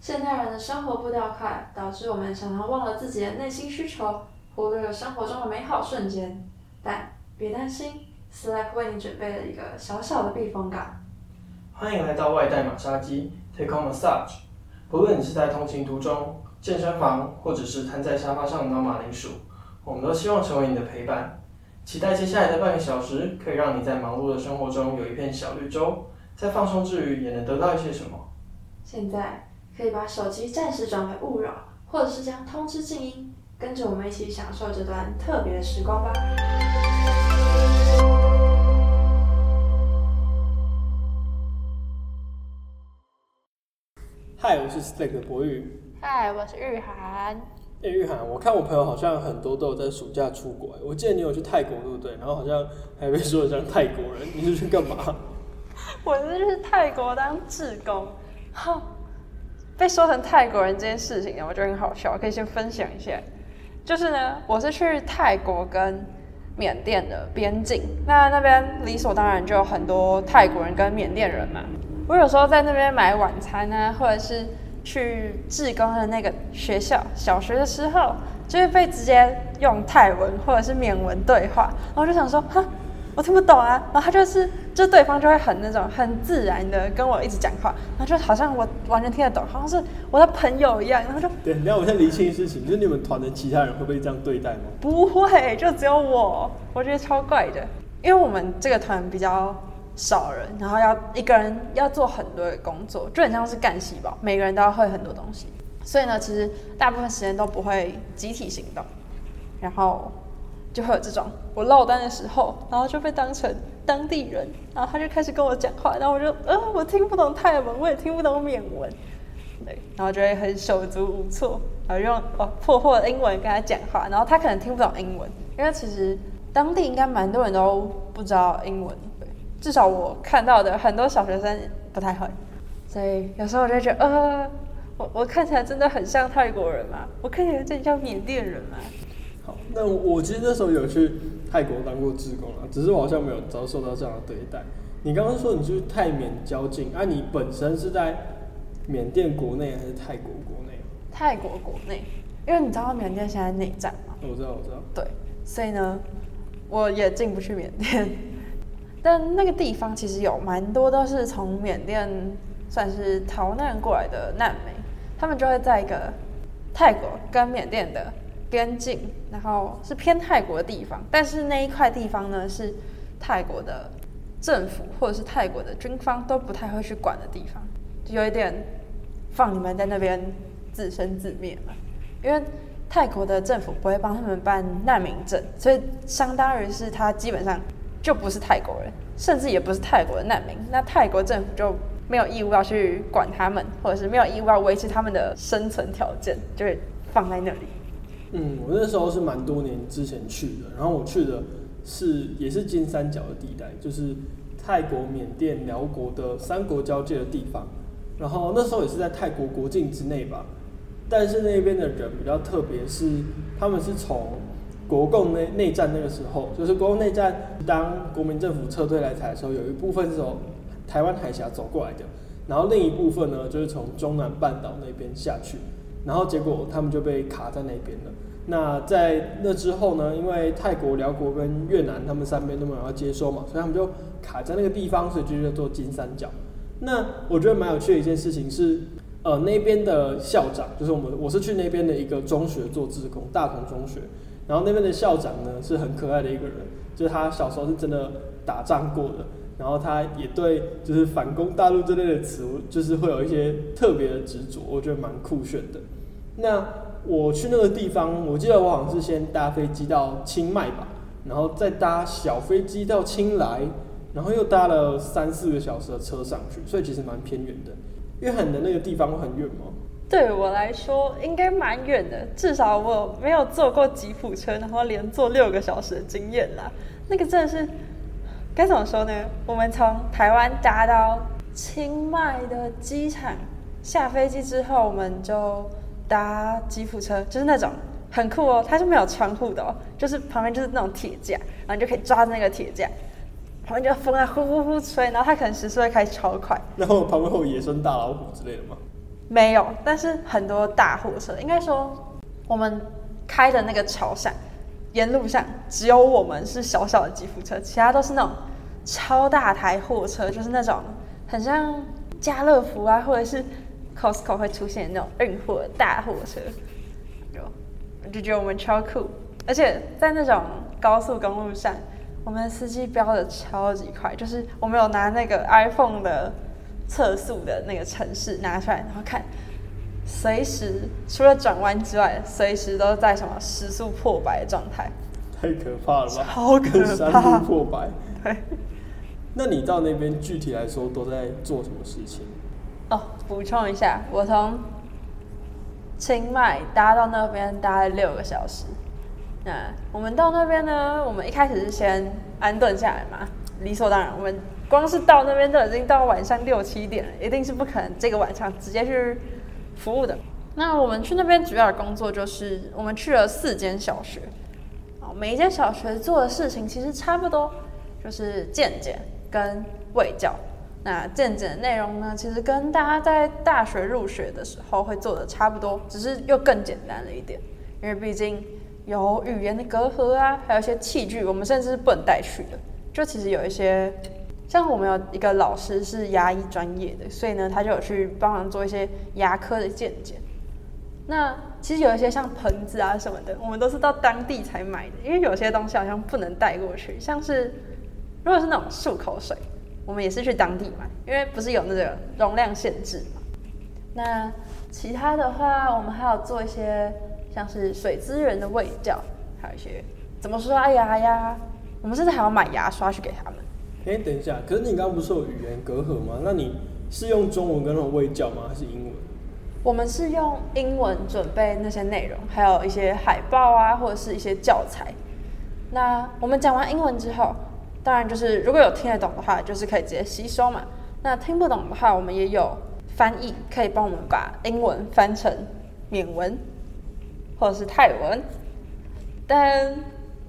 现代人的生活步调快，导致我们常常忘了自己的内心需求，忽略了生活中的美好瞬间。但别担心，Slack 为你准备了一个小小的避风港。欢迎来到外带马杀鸡 Take on Massage。不论你是在通勤途中、健身房，或者是瘫在沙发上挠马铃薯，我们都希望成为你的陪伴。期待接下来的半个小时，可以让你在忙碌的生活中有一片小绿洲，在放松之余也能得到一些什么。现在可以把手机暂时转为勿扰，或者是将通知静音，跟着我们一起享受这段特别的时光吧。嗨，我是 Stack 的博宇。嗨，我是玉涵。哎，玉涵，我看我朋友好像很多都有在暑假出国。我记得你有去泰国，对不对？然后好像还被说像泰国人，你是去干嘛？我是去泰国当志工，哈，被说成泰国人这件事情呢，我觉得很好笑，可以先分享一下。就是呢，我是去泰国跟缅甸的边境，那那边理所当然就有很多泰国人跟缅甸人嘛。我有时候在那边买晚餐啊，或者是去志工的那个学校小学的时候，就会被直接用泰文或者是缅文对话，然后就想说，哈，我听不懂啊。然后他就是，就对方就会很那种很自然的跟我一直讲话，然后就好像我完全听得懂，好像是我的朋友一样。然后就，对，那我先理清事情，就是你们团的其他人会不会这样对待吗？不会，就只有我，我觉得超怪的，因为我们这个团比较。少人，然后要一个人要做很多的工作，就很像是干细胞，每个人都要会很多东西。所以呢，其实大部分时间都不会集体行动，然后就会有这种我落单的时候，然后就被当成当地人，然后他就开始跟我讲话，然后我就呃我听不懂泰文，我也听不懂缅文，对，然后就会很手足无措，然后用哦破破的英文跟他讲话，然后他可能听不懂英文，因为其实当地应该蛮多人都不知道英文。至少我看到的很多小学生不太会，所以有时候我就觉得，呃，我我看起来真的很像泰国人吗？我看起来真像缅甸人吗？好，那我其实那时候有去泰国当过志工啊，只是我好像没有遭受到这样的对待。你刚刚说你去泰缅交境，啊，你本身是在缅甸国内还是泰国国内？泰国国内，因为你知道缅甸现在内战吗？我知道，我知道。对，所以呢，我也进不去缅甸。但那个地方其实有蛮多都是从缅甸算是逃难过来的难民，他们就会在一个泰国跟缅甸的边境，然后是偏泰国的地方，但是那一块地方呢是泰国的政府或者是泰国的军方都不太会去管的地方，就有一点放你们在那边自生自灭嘛，因为泰国的政府不会帮他们办难民证，所以相当于是他基本上。就不是泰国人，甚至也不是泰国的难民，那泰国政府就没有义务要去管他们，或者是没有义务要维持他们的生存条件，就会放在那里。嗯，我那时候是蛮多年之前去的，然后我去的是也是金三角的地带，就是泰国、缅甸、辽国的三国交界的地方，然后那时候也是在泰国国境之内吧，但是那边的人比较特别，是他们是从。国共内内战那个时候，就是国共内战，当国民政府撤退来台的时候，有一部分是从台湾海峡走过来的，然后另一部分呢，就是从中南半岛那边下去，然后结果他们就被卡在那边了。那在那之后呢，因为泰国、辽国跟越南他们三边都没有要接收嘛，所以他们就卡在那个地方，所以就叫做金三角。那我觉得蛮有趣的一件事情是，呃，那边的校长，就是我们我是去那边的一个中学做志工，大同中学。然后那边的校长呢是很可爱的一个人，就是他小时候是真的打仗过的，然后他也对就是反攻大陆这类的词，就是会有一些特别的执着，我觉得蛮酷炫的。那我去那个地方，我记得我好像是先搭飞机到清迈吧，然后再搭小飞机到清莱，然后又搭了三四个小时的车上去，所以其实蛮偏远的。约翰的那个地方会很远吗？对我来说应该蛮远的，至少我没有坐过吉普车，然后连坐六个小时的经验啦。那个真的是该怎么说呢？我们从台湾搭到清迈的机场，下飞机之后我们就搭吉普车，就是那种很酷哦，它是没有窗户的哦，就是旁边就是那种铁架，然后你就可以抓着那个铁架，旁边就风啊呼呼呼吹，然后它可能时速会开超快。然后旁边会有野生大老虎之类的吗？没有，但是很多大货车，应该说我们开的那个桥上，沿路上只有我们是小小的吉普车，其他都是那种超大台货车，就是那种很像家乐福啊，或者是 Costco 会出现那种运货大货车，就就觉得我们超酷，而且在那种高速公路上，我们的司机飙的超级快，就是我们有拿那个 iPhone 的测速的那个程式拿出来，然后看，随时除了转弯之外，随时都在什么时速破百的状态。太可怕了吧！超可怕路破百。对，那你到那边具体来说都在做什么事情？哦，补充一下，我从清迈搭到那边搭了六个小时。那我们到那边呢，我们一开始是先安顿下来嘛，理所当然。我们光是到那边都已经到晚上六七点了，一定是不可能这个晚上直接去服务的。那我们去那边主要的工作就是，我们去了四间小学，每一间小学做的事情其实差不多，就是健检跟卫教。那健检的内容呢，其实跟大家在大学入学的时候会做的差不多，只是又更简单了一点，因为毕竟有语言的隔阂啊，还有一些器具，我们甚至是不能带去的。就其实有一些，像我们有一个老师是牙医专业的，所以呢，他就有去帮忙做一些牙科的健检。那其实有一些像盆子啊什么的，我们都是到当地才买的，因为有些东西好像不能带过去，像是如果是那种漱口水，我们也是去当地买，因为不是有那个容量限制嘛。那其他的话，我们还有做一些像是水资源的喂教，还有一些怎么刷牙呀，我们甚至还要买牙刷去给他们。哎、等一下，可是你刚刚不是有语言隔阂吗？那你是用中文跟那种卫教吗？还是英文？我们是用英文准备那些内容，还有一些海报啊，或者是一些教材。那我们讲完英文之后，当然就是如果有听得懂的话，就是可以直接吸收嘛。那听不懂的话，我们也有翻译，可以帮我们把英文翻成缅文或者是泰文。但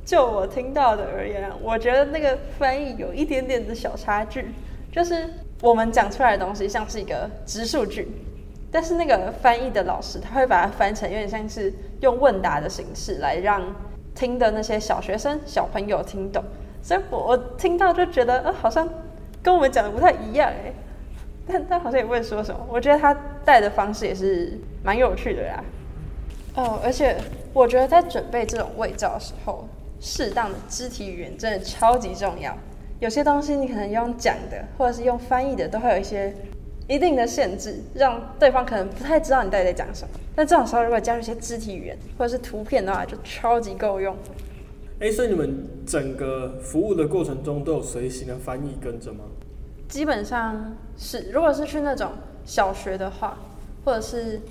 就我听到的而言，我觉得那个翻译有一点点的小差距，就是我们讲出来的东西像是一个直述句，但是那个翻译的老师他会把它翻成有点像是用问答的形式来让听的那些小学生小朋友听懂，所以我我听到就觉得呃好像跟我们讲的不太一样哎，但他好像也不会说什么，我觉得他带的方式也是蛮有趣的啦。哦，而且我觉得在准备这种味教的时候，适当的肢体语言真的超级重要。有些东西你可能用讲的，或者是用翻译的，都会有一些一定的限制，让对方可能不太知道你到底在讲什么。但这种时候，如果加入一些肢体语言或者是图片的话，就超级够用。哎、所以你们整个服务的过程中都有随行的翻译跟着吗？基本上是，如果是去那种小学的话，或者是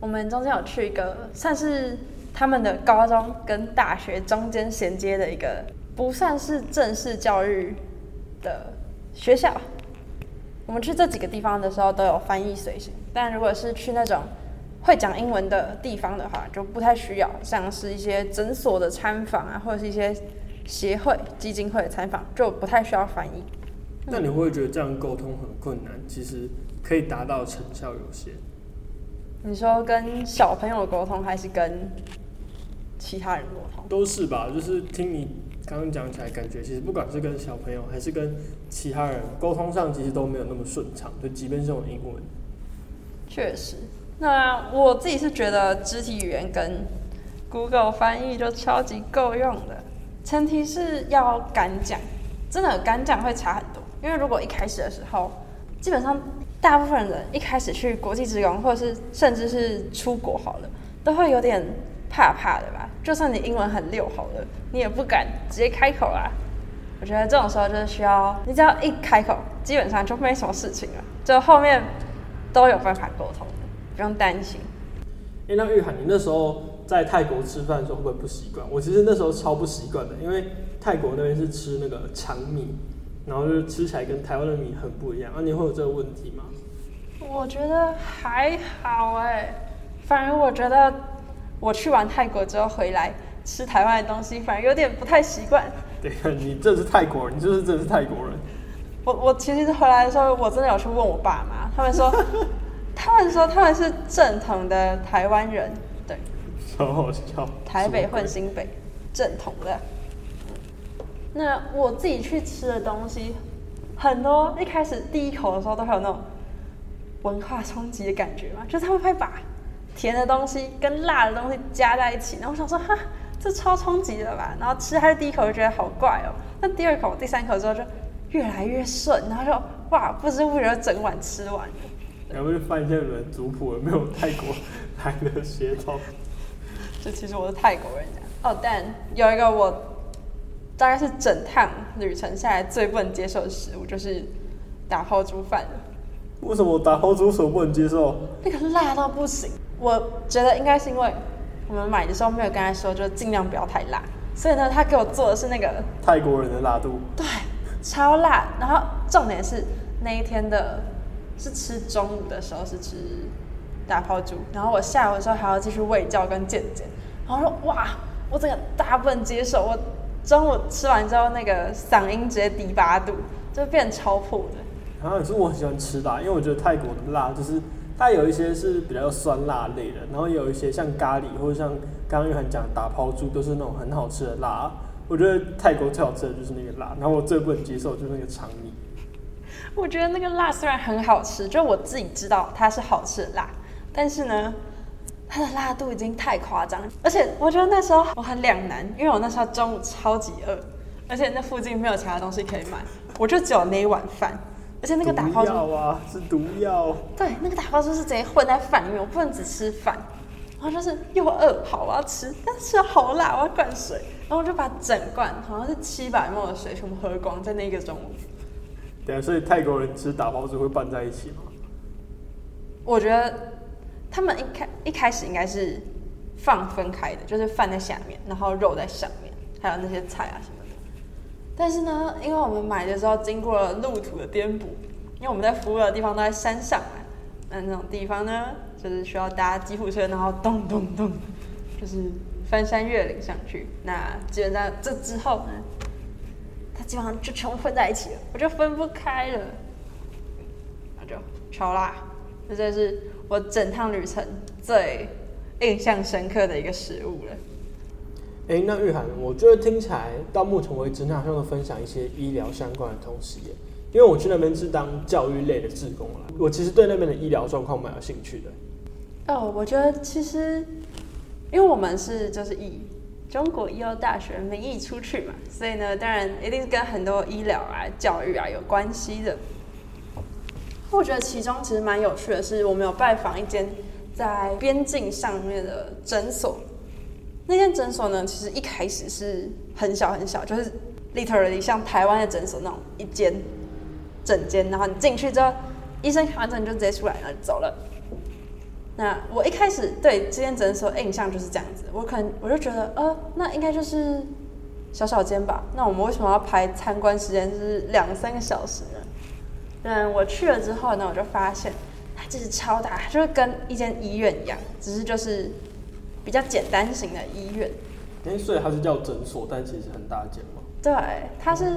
我们中间有去一个算是他们的高中跟大学中间衔接的一个不算是正式教育的学校。我们去这几个地方的时候都有翻译随行，但如果是去那种会讲英文的地方的话，就不太需要，像是一些诊所的参访啊，或者是一些协会、基金会的参访，就不太需要翻译。那你会觉得这样沟通很困难？其实可以达到成效有限。你说跟小朋友沟通，还是跟其他人沟通？都是吧，就是听你刚刚讲起来，感觉其实不管是跟小朋友还是跟其他人沟通上，其实都没有那么顺畅。就即便是用英文，确实，那我自己是觉得肢体语言跟 Google 翻译就超级够用的，前提是要敢讲，真的敢讲会差很多。因为如果一开始的时候，基本上大部分人一开始去国际职工，或者是甚至是出国好了，都会有点怕怕的吧。就算你英文很溜好了，你也不敢直接开口啊。我觉得这种时候就是需要，你只要一开口，基本上就没什么事情了，就后面都有办法沟通的，不用担心。哎、那玉涵，你那时候在泰国吃饭的时候会不会不习惯？我其实那时候超不习惯的，因为泰国那边是吃那个长米，然后就是吃起来跟台湾的米很不一样。啊，你会有这个问题吗？我觉得还好哎，反而我觉得我去完泰国之后回来吃台湾的东西，反而有点不太习惯。对啊，你这是泰国人，你就是真的是泰国人。我我其实回来的时候，我真的有去问我爸妈，他们说 他们说他们是正统的台湾人，对，超好笑。台北混新北，正统的。那我自己去吃的东西，很多一开始第一口的时候都会有那种文化冲击的感觉嘛，就是他们会把甜的东西跟辣的东西加在一起，然后我想说哈，这超冲击的吧，然后吃它的第一口就觉得好怪哦，那第二口、第三口之后就越来越顺，然后就哇，不知不觉就整碗吃完了。鬼要不就翻一下你们族谱，有没有泰国来的血统？就其实我是泰国人这样哦，但有一个我大概是整趟旅程下来最不能接受的食物，就是打抛猪饭了。为什么打抛猪手不能接受？那个辣到不行，我觉得应该是因为我们买的时候没有跟他说，就尽量不要太辣，所以呢，他给我做的是那个泰国人的辣度，对超辣，然后重点是那一天的是吃中午的时候是吃打泡猪，然后我下午的时候还要继续喂教跟健健，然后说哇，我整个大部分接受，我中午吃完之后那个嗓音直接低八度，就变超破的。然后可是我很喜欢吃辣，因为我觉得泰国的辣就是它有一些是比较酸辣类的，然后有一些像咖喱或者像刚刚玉涵讲打抛猪，都是那种很好吃的辣。我觉得泰国最好吃的就是那个辣，然后我最不能接受就是那个长米。我觉得那个辣虽然很好吃，就我自己知道它是好吃的辣，但是呢，它的辣度已经太夸张，而且我觉得那时候我很两难，因为我那时候中午超级饿，而且那附近没有其他东西可以买，我就只有那一碗饭，而且那个打毒抛猪药啊，是毒药。对，那个打包猪是直接混在饭里面，我不能只吃饭。然后就是又饿，好，我要吃，但是好辣，我要灌水。然后我就把整罐好像是七百沫的水全部喝光，在那个中午。对啊，所以泰国人吃打包猪会拌在一起吗？我觉得他们一开一开始应该是放分开的，就是饭在下面，然后肉在上面，还有那些菜啊什么的。但是呢，因为我们买的时候经过了路途的颠簸，因为我们在服务的地方都在山上嘛，那那种地方呢，就是需要搭吉普车，然后咚咚咚，就是翻山越岭上去。那基本上这之后呢，它基本上就全部混在一起了，我就分不开了，那就超辣。这真是我整趟旅程最印象深刻的一个食物了。哎、那玉涵，我觉得听起来到目前为止，你好像都分享一些医疗相关的东西耶。因为我去那边是当教育类的志工啦，我其实对那边的医疗状况蛮有兴趣的。哦，我觉得其实，因为我们是就是以中国医药大学名义出去嘛，所以呢，当然一定是跟很多医疗啊、教育啊有关系的。我觉得其中其实蛮有趣的是，我们有拜访一间在边境上面的诊所。那间诊所呢，其实一开始是很小很小，就是 literally 像台湾的诊所那种一间整间，然后你进去之后，医生看完之后你就直接出来，然后走了。那我一开始对这间诊所印象就是这样子，我可能我就觉得，呃，那应该就是小小间吧。那我们为什么要排参观时间是两三个小时呢？嗯，我去了之后呢，我就发现它其实超大，就是跟一间医院一样，只是就是比较简单型的医院。哎、所以它是叫诊所，但其实很大间嘛。对，它是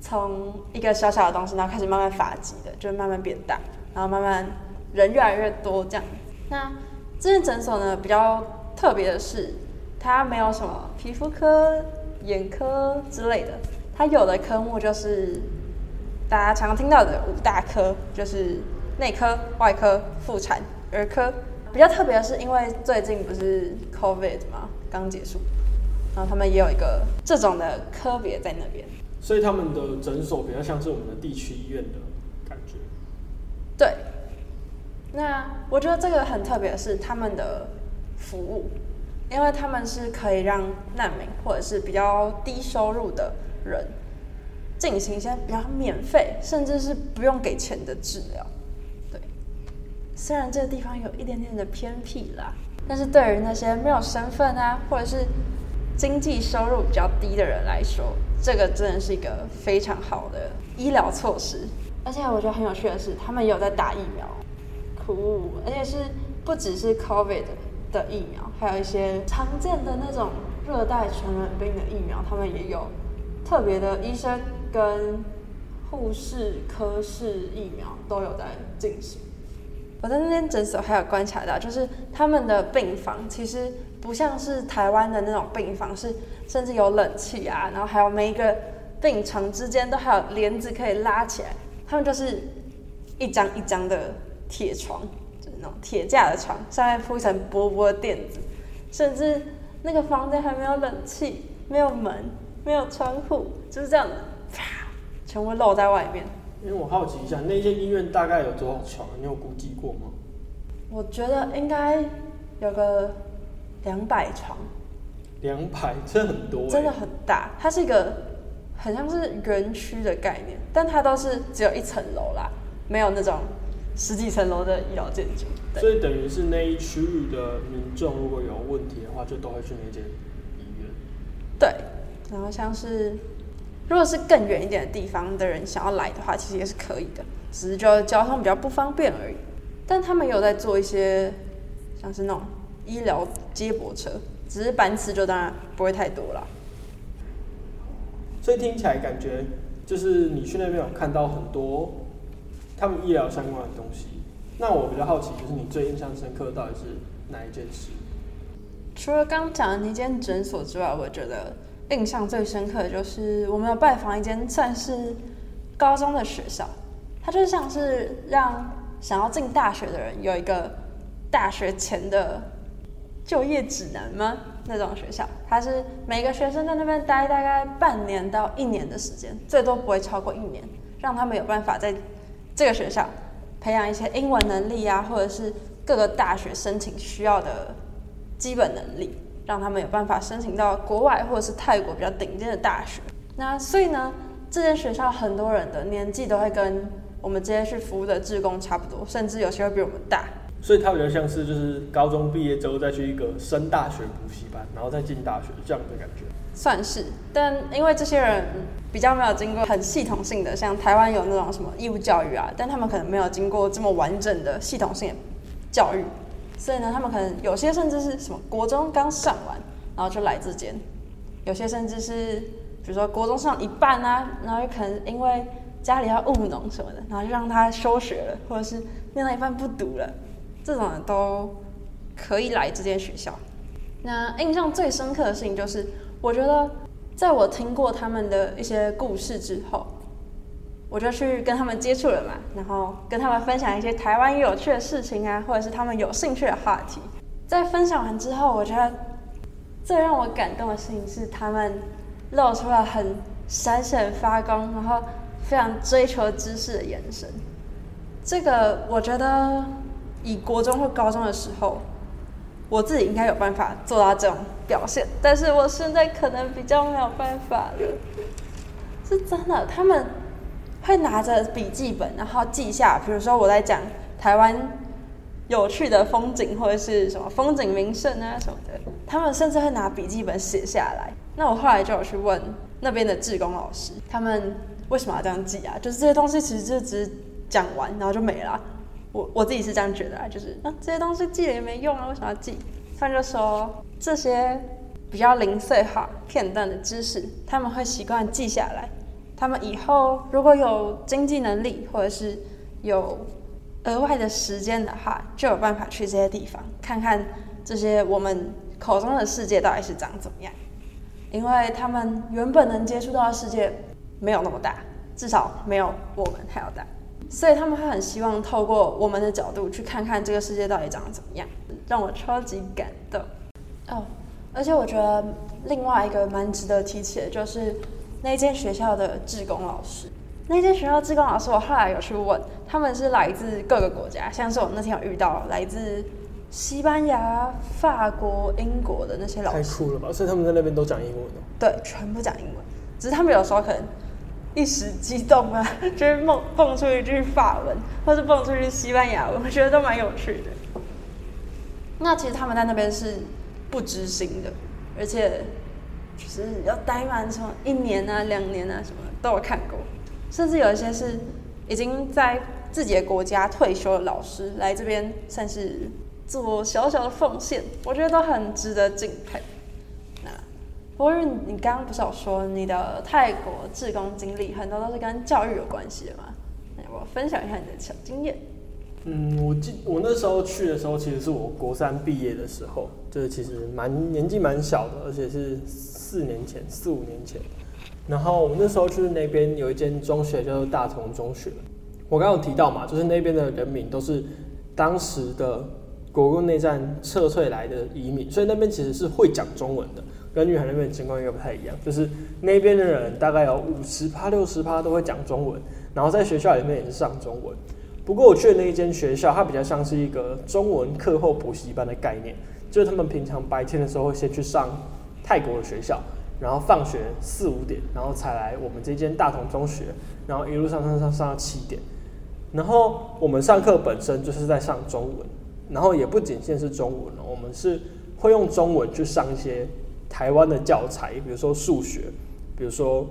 从一个小小的东西，然后开始慢慢发迹的，就是慢慢变大，然后慢慢人越来越多这样。那这间诊所呢，比较特别的是，它没有什么皮肤科、眼科之类的，它有的科目就是大家常听到的五大科，就是内科、外科、妇产、儿科。比较特别的是，因为最近不是 COVID 嘛，刚结束，然后他们也有一个这种的科别在那边。所以他们的诊所比较像是我们的地区医院的感觉。对，那我觉得这个很特别的是他们的服务，因为他们是可以让难民或者是比较低收入的人进行一些比较免费，甚至是不用给钱的治疗。虽然这个地方有一点点的偏僻啦，但是对于那些没有身份啊，或者是经济收入比较低的人来说，这个真的是一个非常好的医疗措施。而且我觉得很有趣的是，他们也有在打疫苗，酷，而且是不只是 COVID 的疫苗，还有一些常见的那种热带传染病的疫苗，他们也有特别的医生跟护士、科室疫苗都有在进行。我在那边诊所还有观察到，就是他们的病房其实不像是台湾的那种病房，是甚至有冷气啊，然后还有每一个病床之间都还有帘子可以拉起来，他们就是一张一张的铁床，就是那种铁架的床，上面铺一层薄薄的垫子，甚至那个房间还没有冷气，没有门，没有窗户，就是这样的，啪，全部露在外面。因为我好奇一下，那间医院大概有多少床？你有估计过吗？我觉得应该有个两百床，两百，这很多、欸，真的很大。它是一个很像是园区的概念，但它都是只有一层楼啦，没有那种十几层楼的医疗建筑。对所以等于是那一区域的民众如果有问题的话，就都会去那间医院。对，然后像是如果是更远一点的地方的人想要来的话，其实也是可以的，只是就交通比较不方便而已。但他们有在做一些像是那种医疗接驳车，只是班次就当然不会太多了。所以听起来感觉就是你去那边有看到很多他们医疗相关的东西。那我比较好奇，就是你最印象深刻到底是哪一件事？除了刚讲的那间诊所之外，我觉得印象最深刻的就是我们有拜访一间算是高中的学校，它就像是让想要进大学的人有一个大学前的就业指南吗？那种学校，它是每个学生在那边待大概半年到一年的时间，最多不会超过一年，让他们有办法在这个学校培养一些英文能力啊，或者是各个大学申请需要的基本能力，让他们有办法申请到国外或者是泰国比较顶尖的大学。那所以呢，这间学校很多人的年纪都会跟我们这些去服务的志工差不多，甚至有些会比我们大。所以它比较像是就是高中毕业之后再去一个升大学补习班，然后再进大学这样的感觉。算是，但因为这些人比较没有经过很系统性的，像台湾有那种什么义务教育啊，但他们可能没有经过这么完整的系统性的教育，所以呢，他们可能有些甚至是什么国中刚上完，然后就来这间，有些甚至是比如说国中上一半啊，然后有可能因为家里要务农什么的，然后就让他休学了，或者是念到一半不读了，这种人都可以来这间学校。那印象最深刻的事情就是，我觉得在我听过他们的一些故事之后，我就去跟他们接触了嘛，然后跟他们分享一些台湾有趣的事情啊，或者是他们有兴趣的话题。在分享完之后，我觉得最让我感动的事情是他们露出了很闪闪发光，然后非常追求知识的眼神。这个我觉得以国中或高中的时候，我自己应该有办法做到这种表现，但是我现在可能比较没有办法了。是真的，他们会拿着笔记本，然后记下，比如说我在讲台湾有趣的风景或者是什么风景名胜啊什么的，他们甚至会拿笔记本写下来。那我后来就有去问那边的志工老师，他们为什么要这样记啊？就是这些东西其实就只是讲完然后就没了。我我自己是这样觉得啊，就是啊这些东西记了也没用啊，为什么要记？他们就说这些比较零碎化、片段的知识，他们会习惯记下来。他们以后如果有经济能力，或者是有额外的时间的话，就有办法去这些地方看看这些我们口中的世界到底是长怎么样。因为他们原本能接触到的世界没有那么大，至少没有我们还要大。所以他们会很希望透过我们的角度去看看这个世界到底长得怎么样，让我超级感动哦。而且我觉得另外一个蛮值得提起的，就是那间学校的志工老师。那间学校志工老师，我后来有去问，他们是来自各个国家，像是我那天有遇到来自西班牙、法国、英国的那些老师太，酷了吧！所以他们在那边都讲英文哦。对，全部讲英文，只是他们有时候可能一时激动啊，就是蹦蹦出一句法文，或是蹦出一句西班牙文，我觉得都蛮有趣的。那其实他们在那边是不知心的，而且就是要待满什么一年啊、两年啊什么都有看过，甚至有一些是已经在自己的国家退休的老师来这边，算是做小小的奉献，我觉得都很值得敬佩。那不过你刚刚不是有说你的泰国志工经历很多都是跟教育有关系的吗？那我分享一下你的小经验。嗯，我记我那时候去的时候，其实是我国三毕业的时候，就是其实蛮年纪蛮小的，而且是四年前、四五年前。然后我那时候去那边有一间中学叫做大同中学，我刚刚有提到嘛，就是那边的人民都是当时的国共内战撤退来的移民，所以那边其实是会讲中文的，跟玉海那边情况应该不太一样，就是那边的人大概有五十趴、六十趴都会讲中文，然后在学校里面也是上中文。不过我去的那一间学校，它比较像是一个中文课后补习班的概念，就是他们平常白天的时候会先去上泰国的学校，然后放学四五点，然后才来我们这间大同中学，然后一路上上上上到七点。然后我们上课本身就是在上中文，然后也不仅限是中文了，我们是会用中文去上一些台湾的教材，比如说数学，比如说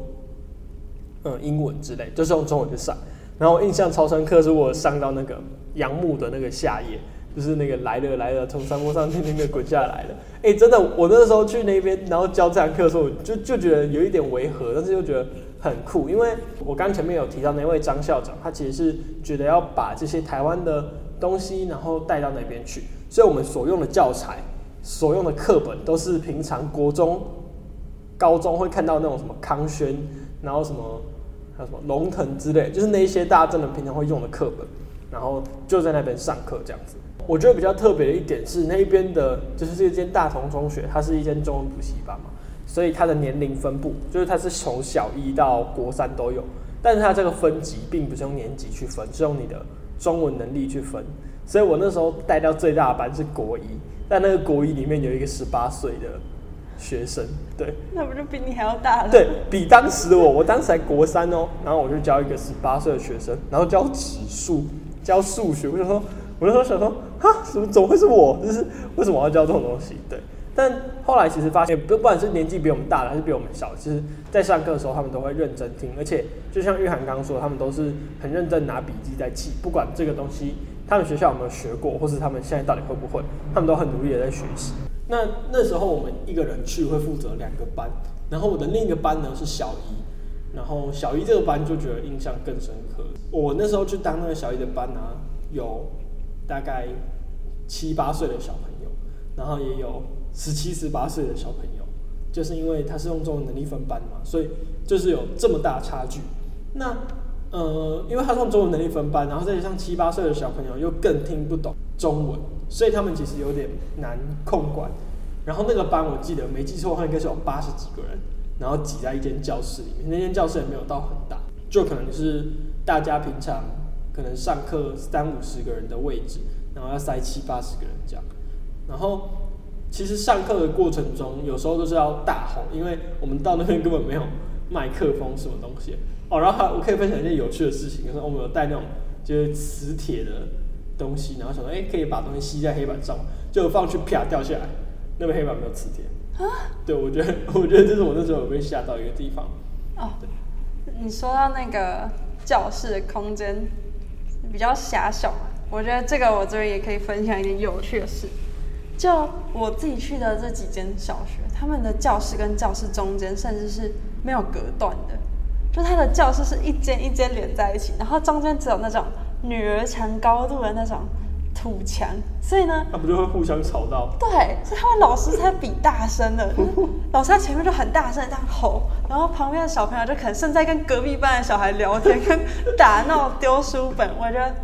嗯英文之类，就是用中文去上。然后印象超深刻，是我上到那个杨木的那个下页，就是那个来了来了，从山坡上天天的滚下来的。哎，真的，我那时候去那边，然后教这堂课的时候，就就觉得有一点违和，但是又觉得很酷，因为我刚前面有提到那位张校长，他其实是觉得要把这些台湾的东西，然后带到那边去，所以我们所用的教材、所用的课本，都是平常国中、高中会看到那种什么康轩，然后什么。还有什么龙腾之类，就是那一些大家真的平常会用的课本，然后就在那边上课这样子。我觉得比较特别的一点是，那边的就是这间大同中学，它是一间中文补习班嘛，所以它的年龄分布就是它是从小一到国三都有，但是它这个分级并不是用年级去分，是用你的中文能力去分。所以我那时候带到最大的班是国一，但那个国一里面有一个十八岁的。学生对，那不就比你还要大了？对比当时的我，我当时才国三哦，然后我就教一个十八岁的学生，然后教指数，教数学。我就说，我那时候想说，哈，怎么怎么会是我？就是为什么要教这种东西？对，但后来其实发现，不不管是年纪比我们大的还是比我们小，其实在上课的时候他们都会认真听，而且就像玉涵刚刚说，他们都是很认真拿笔记在记，不管这个东西他们学校有没有学过，或是他们现在到底会不会，他们都很努力的在学习。那那时候我们一个人去会负责两个班，然后我的另一个班呢是小一，然后小一这个班就觉得印象更深刻。我那时候去当那个小一的班呢，有大概七八岁的小朋友，然后也有十七十八岁的小朋友，就是因为他是用中文能力分班嘛，所以就是有这么大差距。那呃，因为他用中文能力分班，然后再加上七八岁的小朋友又更听不懂中文。所以他们其实有点难控管，然后那个班我记得没记错的话应该是有八十几个人，然后挤在一间教室里面，那间教室也没有到很大，就可能是大家平常可能上课三五十个人的位置，然后要塞七八十个人这样，然后其实上课的过程中有时候都是要大吼，因为我们到那边根本没有麦克风什么东西哦，然后我可以分享一件有趣的事情，就是我们有带那种就是磁铁的。东西，然后想说，哎，可以把东西吸在黑板上，就放去啪掉下来，那边黑板没有磁铁啊。对，我觉得，我觉得这是我那时候有被吓到一个地方。哦，对。你说到那个教室的空间比较狭小嘛，我觉得这个我这边也可以分享一点有趣的事。就我自己去的这几间小学，他们的教室跟教室中间甚至是没有隔断的，就他的教室是一间一间连在一起，然后中间只有那种。女儿墙高度的那种土墙，所以呢，他不就会互相吵到？对，所以他们老师在比大声的，老师在前面就很大声这样吼，然后旁边的小朋友就可能正在跟隔壁班的小孩聊天、跟打闹、丢书本，我觉得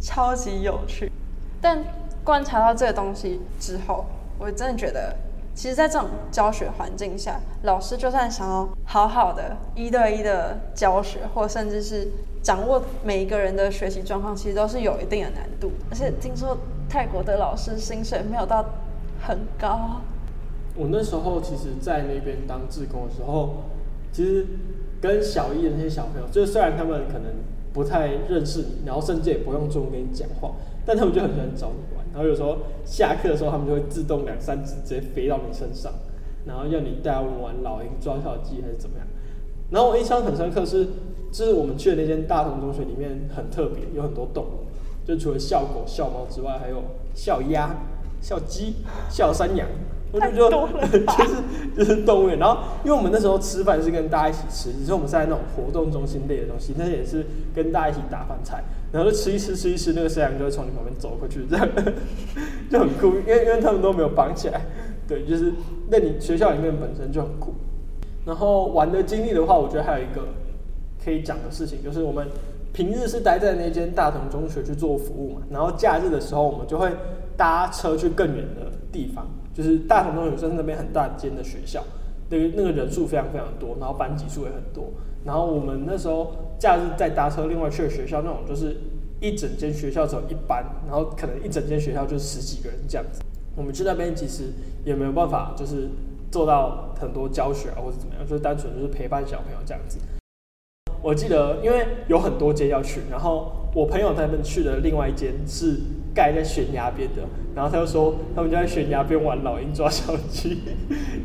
超级有趣。但观察到这个东西之后，我真的觉得，其实，在这种教学环境下，老师就算想要好好的一对一的教学，或甚至是。掌握每一个人的学习状况，其实都是有一定的难度。而且听说泰国的老师薪水没有到很高。我那时候其实，在那边当志工的时候，其实跟小一的那些小朋友，就虽然他们可能不太认识你，然后甚至也不用中文跟你讲话，但他们就很喜欢找你玩。然后有时候下课的时候，他们就会自动两三只直接飞到你身上，然后要你带他们玩老鹰抓小鸡还是怎么样。然后我印象很深刻是。就是我们去的那间大同中学里面很特别，有很多动物，就除了校狗、校猫之外，还有校鸭、校鸡、校山羊，我就觉得 就是就是动物园。然后因为我们那时候吃饭是跟大家一起吃，只是我们是在那种活动中心类的东西，那也是跟大家一起打饭菜，然后就吃一吃吃一吃，那个山羊就会从你旁边走过去，这样就很酷，因为因为他们都没有绑起来，对，就是那你学校里面本身就很酷。然后玩的经历的话，我觉得还有一个可以讲的事情，就是我们平日是待在那间大同中学去做服务嘛，然后假日的时候我们就会搭车去更远的地方，就是大同中学是那边很大间的学校，那个那个人数非常非常多，然后班级数也很多，然后我们那时候假日再搭车另外去的学校，那种就是一整间学校只有一班，然后可能一整间学校就十几个人这样子，我们去那边其实也没有办法就是做到很多教学啊或者怎么样，就是单纯就是陪伴小朋友这样子。我记得，因为有很多间要去，然后我朋友他们去的另外一间是盖在悬崖边的，然后他就说他们就在悬崖边玩老鹰抓小鸡，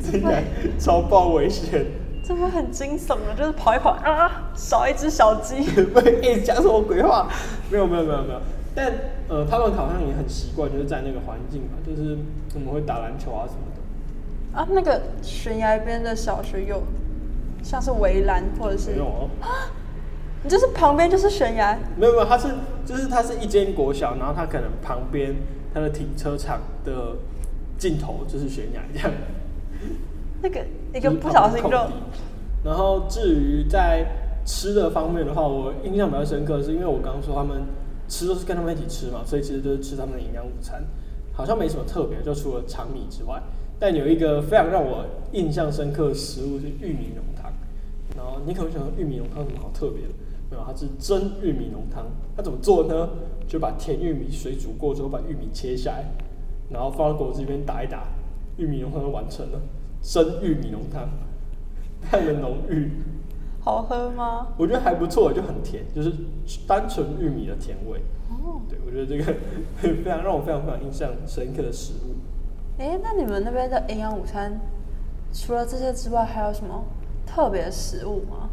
听起来超爆危险，这不很惊悚啊？就是跑一跑啊，少一只小鸡。不一直讲什么鬼话？没有没有没有没有，但呃，他们好像也很习惯，就是在那个环境嘛，就是我们会打篮球啊什么的。啊，那个悬崖边的小学有像是围栏或者是没有哦，你就是旁边就是悬崖，没有没有，它是就是它是一间国小，然后它可能旁边它的停车场的尽头就是悬崖这样。那个一个不小心就然后至于在吃的方面的话，我印象比较深刻，是因为我刚刚说他们吃都是跟他们一起吃嘛，所以其实就是吃他们的营养午餐，好像没什么特别，就除了长米之外。但有一个非常让我印象深刻的食物是玉米浓汤，然后你可能会想到玉米浓汤有什么好特别的？没有，它是蒸玉米浓汤。它怎么做呢？就把甜玉米水煮过之后，把玉米切下来，然后放到果汁里面打一打，玉米浓汤就完成了。蒸玉米浓汤，非常的浓郁，好喝吗？我觉得还不错，就很甜，就是单纯玉米的甜味。哦，对，我觉得这个非常让我非常非常印象深刻的食物。哎、那你们那边的营养午餐除了这些之外，还有什么特别的食物吗？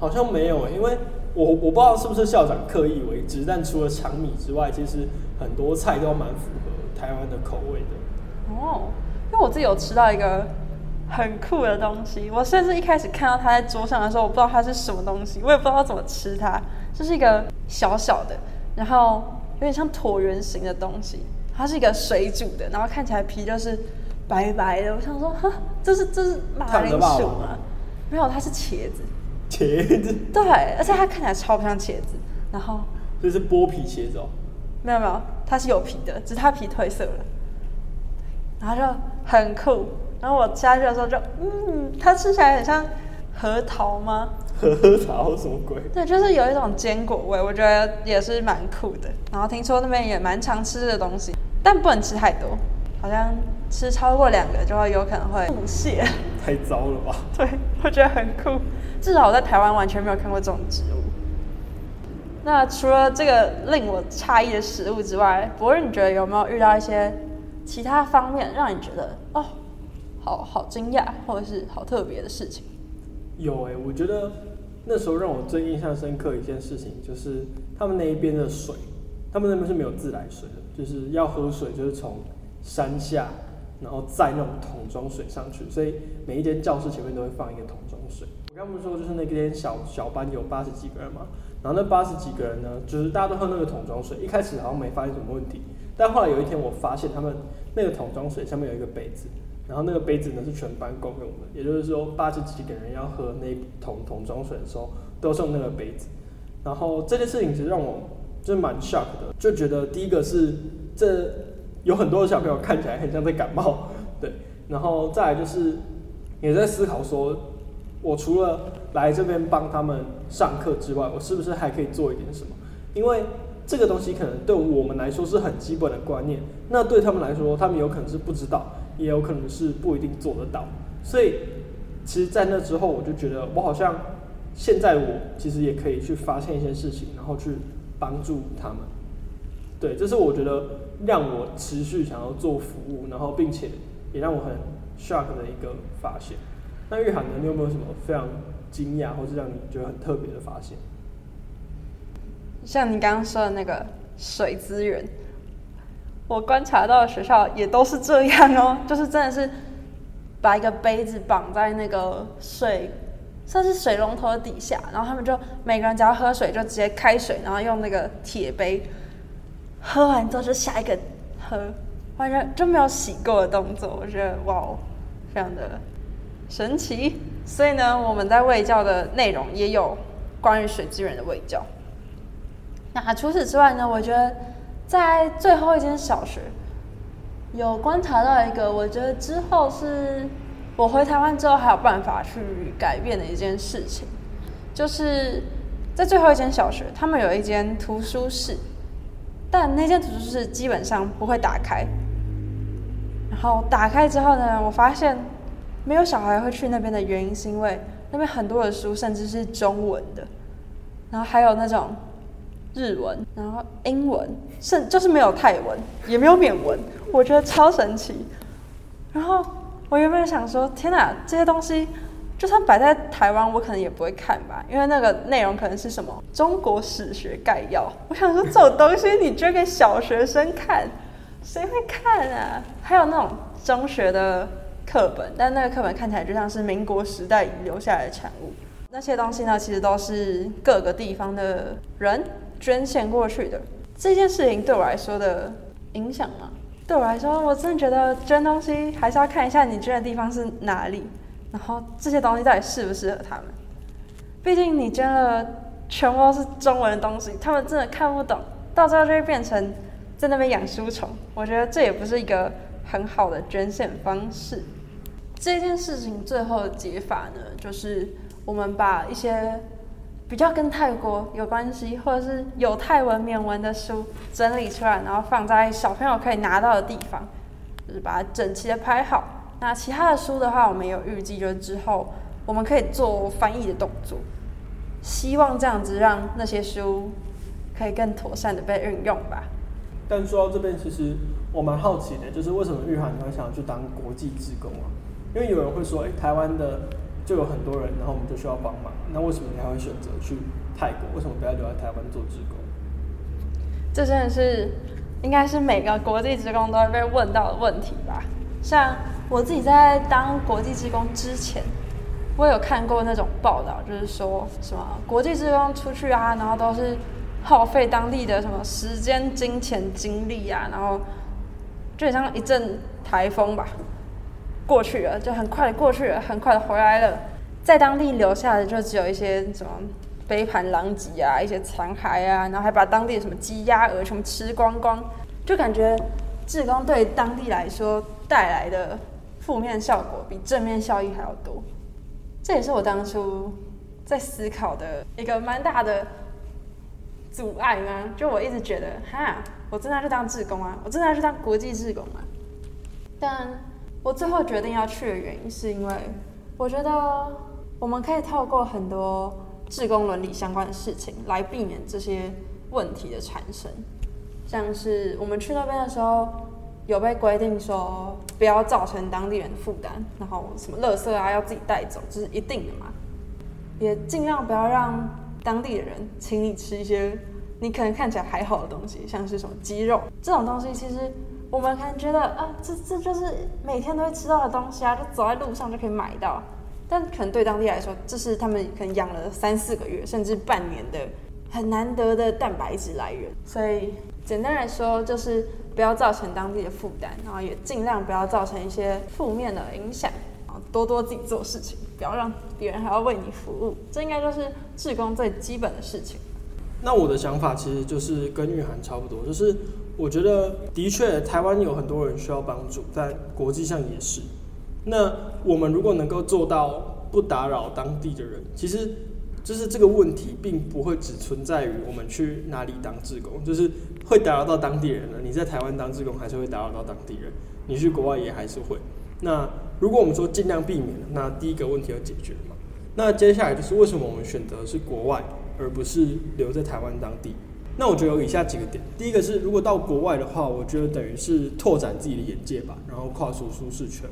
好像没有欸，因为我我不知道是不是校长刻意为之，但除了长米之外，其实很多菜都蛮符合台湾的口味的。哦，因为我自己有吃到一个很酷的东西，我甚至一开始看到它在桌上的时候，我不知道它是什么东西，我也不知道怎么吃它，就是一个小小的，然后有点像椭圆形的东西，它是一个水煮的，然后看起来皮就是白白的，我想说，哈，这是这是马铃薯吗？没有，它是茄子，茄子，对，而且它看起来超不像茄子，然后这是剥皮茄子哦。没有没有，它是有皮的，只是它皮褪色了，然后就很酷。然后我吃下去的时候就，嗯，它吃起来很像核桃吗？核桃什么鬼？对，就是有一种坚果味，我觉得也是蛮酷的。然后听说那边也蛮常吃的东西，但不能吃太多，好像吃超过两个就会有可能会腹泻。太糟了吧？对，我觉得很酷，至少我在台湾完全没有看过这种植物。那除了这个令我诧异的食物之外，博瑞，你觉得有没有遇到一些其他方面让你觉得哦，好好惊讶，或者是好特别的事情？有哎、我觉得那时候让我最印象深刻一件事情，就是他们那一边的水，他们那边是没有自来水的，就是要喝水就是从山下，然后载那种桶装水上去，所以每一间教室前面都会放一个桶装水。我刚不说就是那天小小班有八十几个人嘛，然后那八十几个人呢，就是大家都喝那个桶装水，一开始好像没发现什么问题，但后来有一天我发现他们那个桶装水上面有一个杯子，然后那个杯子呢是全班共用的，也就是说八十几个人要喝那桶桶装水的时候都是用那个杯子。然后这件事情其实让我就蛮 shock 的，就觉得第一个是这有很多小朋友看起来很像在感冒，对，然后再来就是也在思考说，我除了来这边帮他们上课之外，我是不是还可以做一点什么？因为这个东西可能对我们来说是很基本的观念，那对他们来说，他们有可能是不知道，也有可能是不一定做得到。所以，其实，在那之后，我就觉得我好像现在我其实也可以去发现一些事情，然后去帮助他们。对，这是我觉得让我持续想要做服务，然后并且也让我很 shock 的一个发现。那玉涵呢？你有没有什么非常惊讶，或是让你觉得很特别的发现？像你刚刚说的那个水资源，我观察到的学校也都是这样哦，就是真的是把一个杯子绑在那个水，算是水龙头底下，然后他们就每个人只要喝水就直接开水，然后用那个铁杯喝完之后就下一个喝，完全就没有洗过的动作，我觉得哇哦，非常的神奇。所以呢，我们在卫教的内容也有关于水资源的卫教。那除此之外呢，我觉得在最后一间小学有观察到一个，我觉得之后是我回台湾之后还有办法去改变的一件事情，就是在最后一间小学，他们有一间图书室，但那间图书室基本上不会打开。然后打开之后呢，我发现没有小孩会去那边的原因，是因为那边很多的书甚至是中文的，然后还有那种。日文，然后英文，甚就是没有泰文，也没有缅文，我觉得超神奇。然后我原本想说，天哪，这些东西就算摆在台湾，我可能也不会看吧，因为那个内容可能是什么中国史学概要。我想说，这种东西你捐给小学生看，谁会看啊？还有那种中学的课本，但那个课本看起来就像是民国时代遗留下来的产物。那些东西呢，其实都是各个地方的人。捐献过去的这件事情对我来说的影响吗？对我来说，我真的觉得捐东西还是要看一下你捐的地方是哪里，然后这些东西到底适不适合他们。毕竟你捐了全部都是中文的东西，他们真的看不懂，到最后就会变成在那边养书虫。我觉得这也不是一个很好的捐献方式。这件事情最后的解法呢，就是我们把一些。比较跟泰国有关系，或者是有泰文、缅文的书整理出来，然后放在小朋友可以拿到的地方，就是把它整齐的排好。那其他的书的话，我们有预计，就是之后我们可以做翻译的动作，希望这样子让那些书可以更妥善的被运用吧。但说到这边，其实我蛮好奇的，就是为什么玉涵你会想要去当国际职工啊？因为有人会说，哎，台湾的。就有很多人，然后我们就需要帮忙。那为什么你还会选择去泰国？为什么不要留在台湾做职工？这真的是应该是每个国际职工都会被问到的问题吧？像我自己在当国际职工之前，我有看过那种报道，就是说什么国际职工出去啊，然后都是耗费当地的什么时间、金钱、精力啊，然后就像一阵台风吧。过去了，就很快的过去了，很快的回来了。在当地留下的就只有一些什么杯盘狼藉啊，一些残骸啊，然后还把当地的什么鸡鸭鹅全部吃光光，就感觉志工对当地来说带来的负面效果比正面效益还要多。这也是我当初在思考的一个蛮大的阻碍吗？就我一直觉得，哈，我真的要去当志工啊，我真的要去当国际志工啊，但。我最后决定要去的原因，是因为我觉得我们可以透过很多志工伦理相关的事情来避免这些问题的产生。像是我们去那边的时候，有被规定说不要造成当地人的负担，然后什么垃圾啊要自己带走，这是一定的嘛。也尽量不要让当地的人请你吃一些你可能看起来还好的东西，像是什么鸡肉这种东西，其实。我们可能觉得啊，这这就是每天都会吃到的东西啊，就走在路上就可以买到。但可能对当地来说，这是他们可能养了三四个月甚至半年的很难得的蛋白质来源。所以简单来说，就是不要造成当地的负担，然后也尽量不要造成一些负面的影响，然后多多自己做事情，不要让别人还要为你服务。这应该就是志工最基本的事情。那我的想法其实就是跟玉涵差不多，就是。我觉得的确，台湾有很多人需要帮助，在国际上也是。那我们如果能够做到不打扰当地的人，其实就是这个问题并不会只存在于我们去哪里当志工，就是会打扰到当地人了。你在台湾当志工还是会打扰到当地人，你去国外也还是会。那如果我们说尽量避免，那第一个问题要解决嘛。那接下来就是为什么我们选择是国外，而不是留在台湾当地？那我觉得有以下几个点，第一个是，如果到国外的话，我觉得等于是拓展自己的眼界吧，然后跨出舒适圈。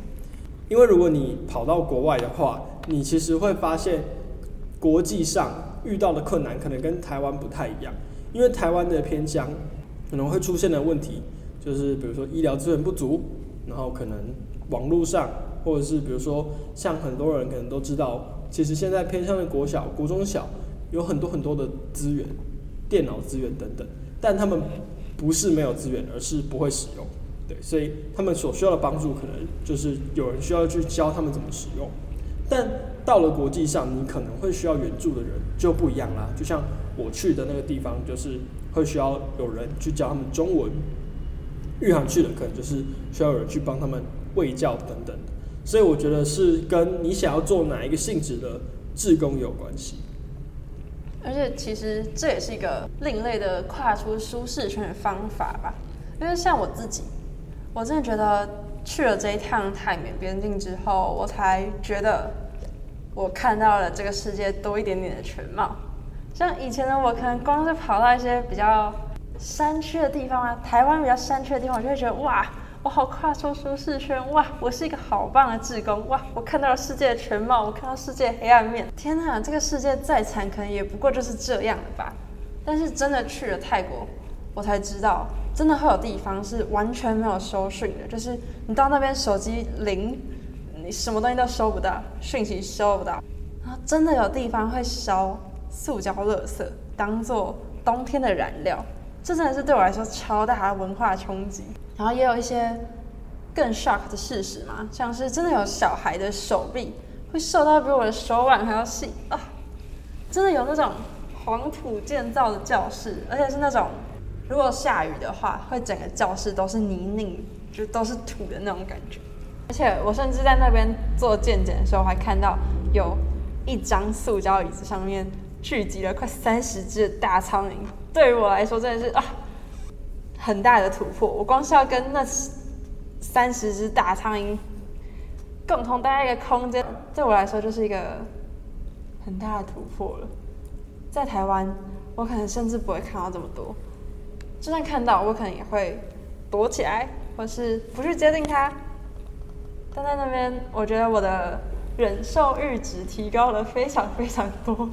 因为如果你跑到国外的话，你其实会发现国际上遇到的困难可能跟台湾不太一样。因为台湾的偏乡可能会出现的问题，就是比如说医疗资源不足，然后可能网络上，或者是比如说像很多人可能都知道，其实现在偏乡的国小、国中小有很多很多的资源，电脑资源等等，但他们不是没有资源，而是不会使用。对，所以他们所需要的帮助，可能就是有人需要去教他们怎么使用。但到了国际上，你可能会需要援助的人就不一样啦。就像我去的那个地方，就是会需要有人去教他们中文。玉涵去的可能就是需要有人去帮他们卫教等等。所以我觉得是跟你想要做哪一个性质的志工有关系。而且其实这也是一个另类的跨出舒适圈的方法吧。因为像我自己，我真的觉得去了这一趟泰缅边境之后，我才觉得我看到了这个世界多一点点的全貌。像以前的我，可能光是跑到一些比较山区的地方啊，台湾比较山区的地方，我就会觉得哇，我好跨出舒适圈，哇，我是一个好棒的志工，哇，我看到了世界的全貌，我看到世界黑暗面。天哪，这个世界再惨，可能也不过就是这样了吧。但是真的去了泰国，我才知道，真的会有地方是完全没有收讯的，就是你到那边手机零，你什么东西都收不到，讯息收不到。然后真的有地方会烧塑胶垃圾当做冬天的燃料，这真的是对我来说超大的文化冲击。然后也有一些更 shock 的事实嘛，像是真的有小孩的手臂会瘦到比我的手腕还要细啊！真的有那种黄土建造的教室，而且是那种如果下雨的话，会整个教室都是泥泞，就都是土的那种感觉。而且我甚至在那边做健检的时候，还看到有一张塑胶椅子上面聚集了快三十只大苍蝇。对于我来说，真的是啊，很大的突破。我光是要跟那三十只大苍蝇共同待在一个空间，对我来说就是一个很大的突破了。在台湾，我可能甚至不会看到这么多，就算看到，我可能也会躲起来，或是不去接近它。但在那边，我觉得我的忍受阈值提高了非常非常多。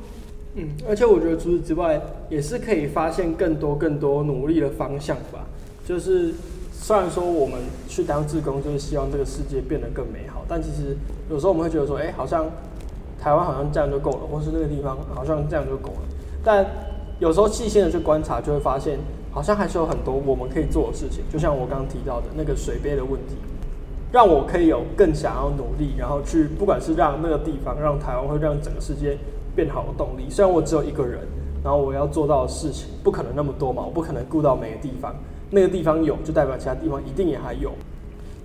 嗯，而且我觉得除此之外，也是可以发现更多更多努力的方向吧。就是虽然说我们去当志工，就是希望这个世界变得更美好，但其实有时候我们会觉得说，哎、好像台湾好像这样就够了，或是那个地方好像这样就够了。但有时候细心的去观察，就会发现好像还是有很多我们可以做的事情。就像我刚刚提到的那个水杯的问题，让我可以有更想要努力，然后去不管是让那个地方、让台湾，会让整个世界变好的动力。虽然我只有一个人，然后我要做到的事情不可能那么多嘛，我不可能顾到每个地方，那个地方有就代表其他地方一定也还有。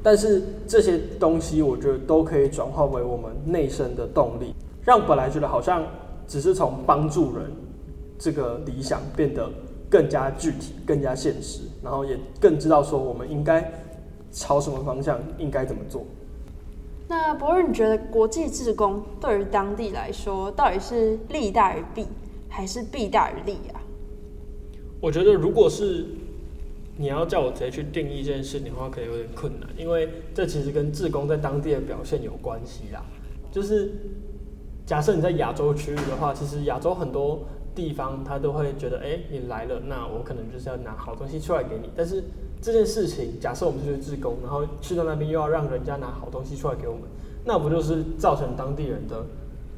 但是这些东西，我觉得都可以转化为我们内生的动力，让本来觉得好像只是从帮助人这个理想变得更加具体、更加现实，然后也更知道说我们应该朝什么方向，应该怎么做。那博尔，你觉得国际志工对于当地来说，到底是利大于弊，还是弊大于利啊？我觉得如果是你要叫我直接去定义这件事情的话，可能有点困难，因为这其实跟志工在当地的表现有关系啦。就是假设你在亚洲区域的话，其实亚洲很多地方他都会觉得，哎、你来了，那我可能就是要拿好东西出来给你。但是这件事情，假设我们是去志工，然后去到那边又要让人家拿好东西出来给我们，那不就是造成当地人的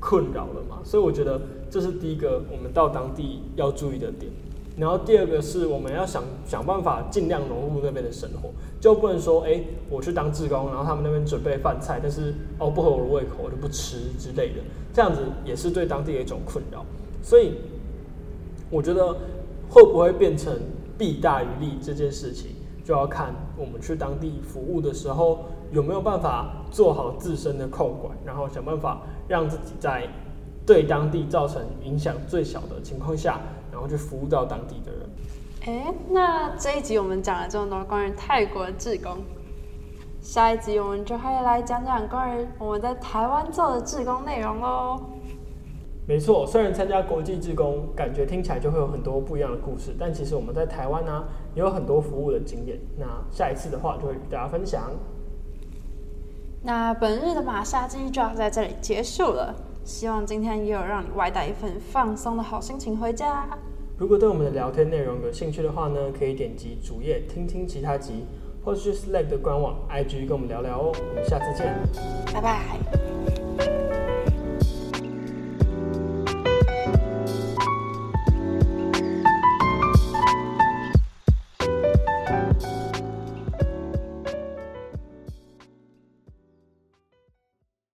困扰了吗？所以我觉得这是第一个我们到当地要注意的点。然后第二个是我们要想想办法尽量融入那边的生活，就不能说，哎、我去当志工，然后他们那边准备饭菜，但是哦不合我的胃口，我就不吃之类的，这样子也是对当地的一种困扰。所以我觉得会不会变成弊大于利这件事情，就要看我们去当地服务的时候有没有办法做好自身的控管，然后想办法让自己在对当地造成影响最小的情况下，然后去服务到当地的人。哎，那这一集我们讲了这么多关于泰国的志工，下一集我们就会来讲讲关于我们在台湾做的志工内容喽。没错，虽然参加国际志工，感觉听起来就会有很多不一样的故事，但其实我们在台湾呢、也有很多服务的经验。那下一次的话，就会与大家分享。那本日的马杀鸡就要在这里结束了，希望今天也有让你外带一份放松的好心情回家。如果对我们的聊天内容有兴趣的话呢，可以点击主页听听其他集，或是去 Slack 的官网、IG 跟我们聊聊哦。我们下次见。拜拜。